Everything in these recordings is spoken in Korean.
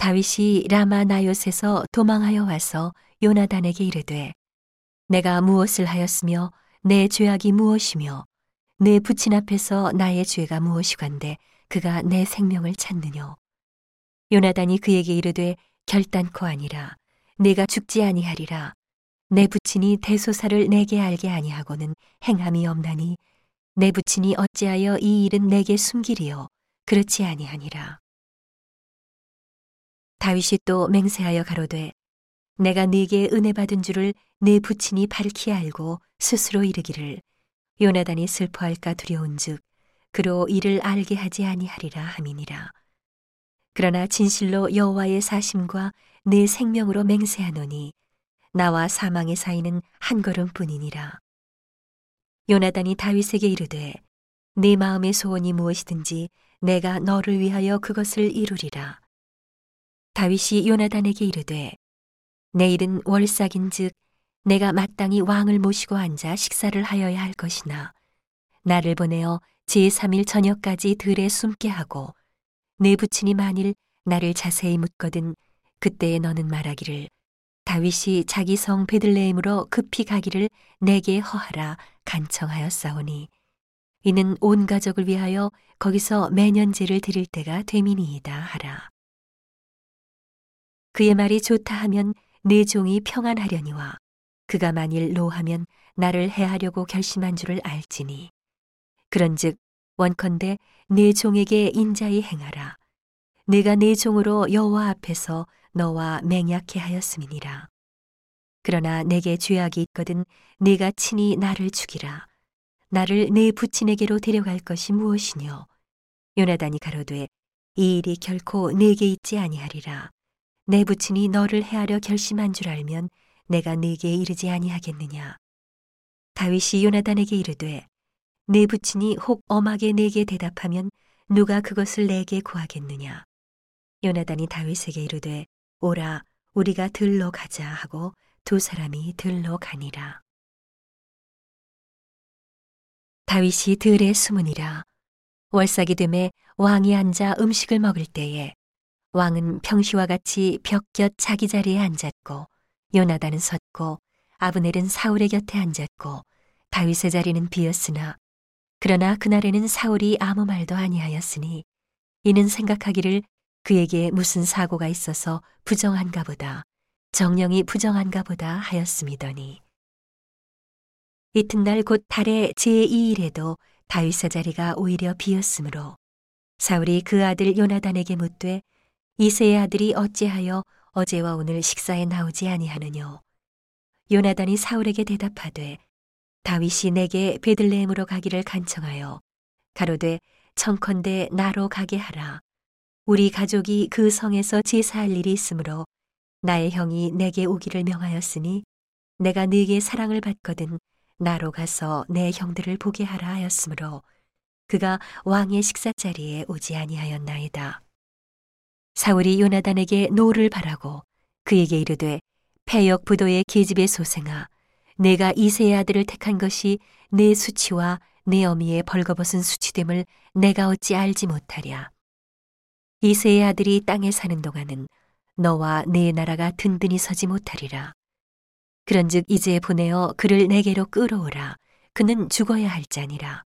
다윗이 라마 나요에서 도망하여 와서 요나단에게 이르되 내가 무엇을 하였으며 내 죄악이 무엇이며 내 부친 앞에서 나의 죄가 무엇이관데 그가 내 생명을 찾느뇨? 요나단이 그에게 이르되 결단코 아니라 내가 죽지 아니하리라. 내 부친이 대소사를 내게 알게 아니하고는 행함이 없나니 내 부친이 어찌하여 이 일은 내게 숨기리요? 그렇지 아니하니라 다윗이 또 맹세하여 가로되 내가 네게 은혜 받은 줄을 내 부친이 밝히 알고 스스로 이르기를 요나단이 슬퍼할까 두려운즉 그로 이를 알게 하지 아니하리라 함이니라. 그러나 진실로 여호와의 사심과 내 생명으로 맹세하노니 나와 사망의 사이는 한 걸음뿐이니라. 요나단이 다윗에게 이르되 네 마음의 소원이 무엇이든지 내가 너를 위하여 그것을 이루리라 다윗이 요나단에게 이르되 내일은 월삭인즉 내가 마땅히 왕을 모시고 앉아 식사를 하여야 할 것이나 나를 보내어 제3일 저녁까지 들에 숨게 하고 내 부친이 만일 나를 자세히 묻거든 그때에 너는 말하기를 다윗이 자기 성 베들레헴으로 급히 가기를 내게 허하라 간청하였사오니 이는 온 가족을 위하여 거기서 매년제를 드릴 때가 되미니이다 하라. 그의 말이 좋다 하면 내 종이 평안하려니와 그가 만일 노하면 나를 해하려고 결심한 줄을 알지니. 그런즉 원컨대 내 종에게 인자히 행하라. 내가 내 종으로 여호와 앞에서 너와 맹약해 하였음이니라. 그러나 내게 죄악이 있거든 네가 친히 나를 죽이라. 나를 내 부친에게로 데려갈 것이 무엇이뇨? 요나단이 가로되 이 일이 결코 내게 있지 아니하리라 내 부친이 너를 해하려 결심한 줄 알면 내가 네게 이르지 아니하겠느냐. 다윗이 요나단에게 이르되 내 부친이 혹 엄하게 내게 대답하면 누가 그것을 내게 구하겠느냐. 요나단이 다윗에게 이르되 오라 우리가 들러 가자 하고 두 사람이 들러 가니라. 다윗이 들에 숨으니라. 월삭이 됨에 왕이 앉아 음식을 먹을 때에 왕은 평시와 같이 벽 곁 자기 자리에 앉았고 요나단은 섰고 아브넬은 사울의 곁에 앉았고 다윗의 자리는 비었으나 그러나 그날에는 사울이 아무 말도 아니하였으니 이는 생각하기를 그에게 무슨 사고가 있어서 부정한가 보다 정령이 부정한가 보다 하였음이더니. 이튿날 곧 달의 제2일에도 다윗의 자리가 오히려 비었으므로 사울이 그 아들 요나단에게 묻되 이세의 아들이 어찌하여 어제와 오늘 식사에 나오지 아니하느뇨. 요나단이 사울에게 대답하되 다윗이 내게 베들레헴으로 가기를 간청하여 가로되 청컨대 나로 가게 하라. 우리 가족이 그 성에서 제사할 일이 있으므로 나의 형이 내게 오기를 명하였으니 내가 네게 사랑을 받거든 나로 가서 내 형들을 보게 하라 하였으므로 그가 왕의 식사 자리에 오지 아니하였나이다. 사울이 요나단에게 노를 발하고 그에게 이르되 패역 부도의 계집의 소생아 네가 이새의 아들을 택한 것이 네 수치와 네 어미의 벌거벗은 수치됨을 내가 어찌 알지 못하랴. 이새의 아들이 땅에 사는 동안은 너와 네 나라가 든든히 서지 못하리라. 그런즉 이제 보내어 그를 내게로 끌어오라. 그는 죽어야 할 자니라.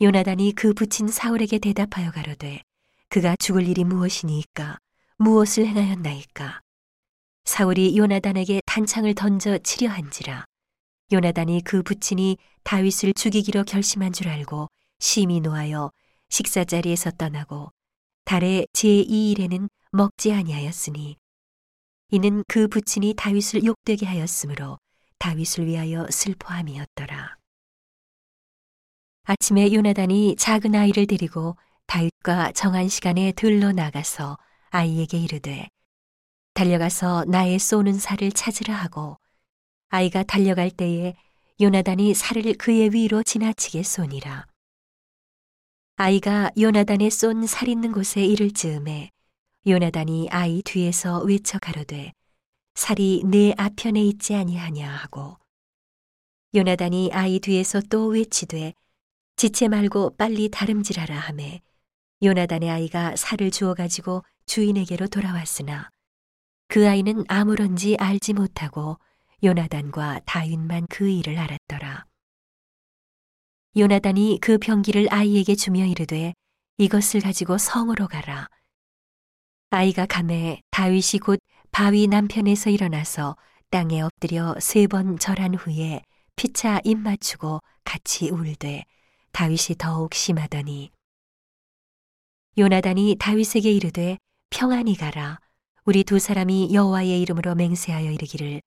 요나단이 그 부친 사울에게 대답하여 가로되 그가 죽을 일이 무엇이니까 무엇을 행하였나이까 사울이 요나단에게 단창을 던져 치려 한지라 요나단이 그 부친이 다윗을 죽이기로 결심한 줄 알고 심히 노하여 식사 자리에서 떠나고 달의 제2일에는 먹지 아니하였으니 이는 그 부친이 다윗을 욕되게 하였으므로 다윗을 위하여 슬퍼함이었더라. 아침에 요나단이 작은 아이를 데리고 다윗과 정한 시간에 들러 나가서 아이에게 이르되 달려가서 나의 쏘는 살을 찾으라 하고 아이가 달려갈 때에 요나단이 살을 그의 위로 지나치게 쏘니라. 아이가 요나단의 쏜 살 있는 곳에 이를 즈음에 요나단이 아이 뒤에서 외쳐 가로되 살이 내 앞편에 있지 아니하냐 하고 요나단이 아이 뒤에서 또 외치되 지체 말고 빨리 다름질하라 하매 요나단의 아이가 살을 주어 가지고 주인에게로 돌아왔으나 그 아이는 아무런지 알지 못하고 요나단과 다윗만 그 일을 알았더라. 요나단이 그 병기를 아이에게 주며 이르되 이것을 가지고 성으로 가라. 아이가 감에 다윗이 곧 바위 남편에서 일어나서 땅에 엎드려 세 번 절한 후에 피차 입 맞추고 같이 울되 다윗이 더욱 심하더니 요나단이 다윗에게 이르되 평안히 가라. 우리 두 사람이 여호와의 이름으로 맹세하여 이르기를.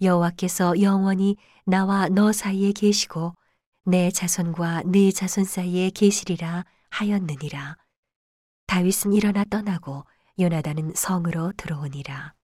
여호와께서 영원히 나와 너 사이에 계시고 내 자손과 네 자손 사이에 계시리라 하였느니라. 다윗은 일어나 떠나고 요나단은 성으로 들어오니라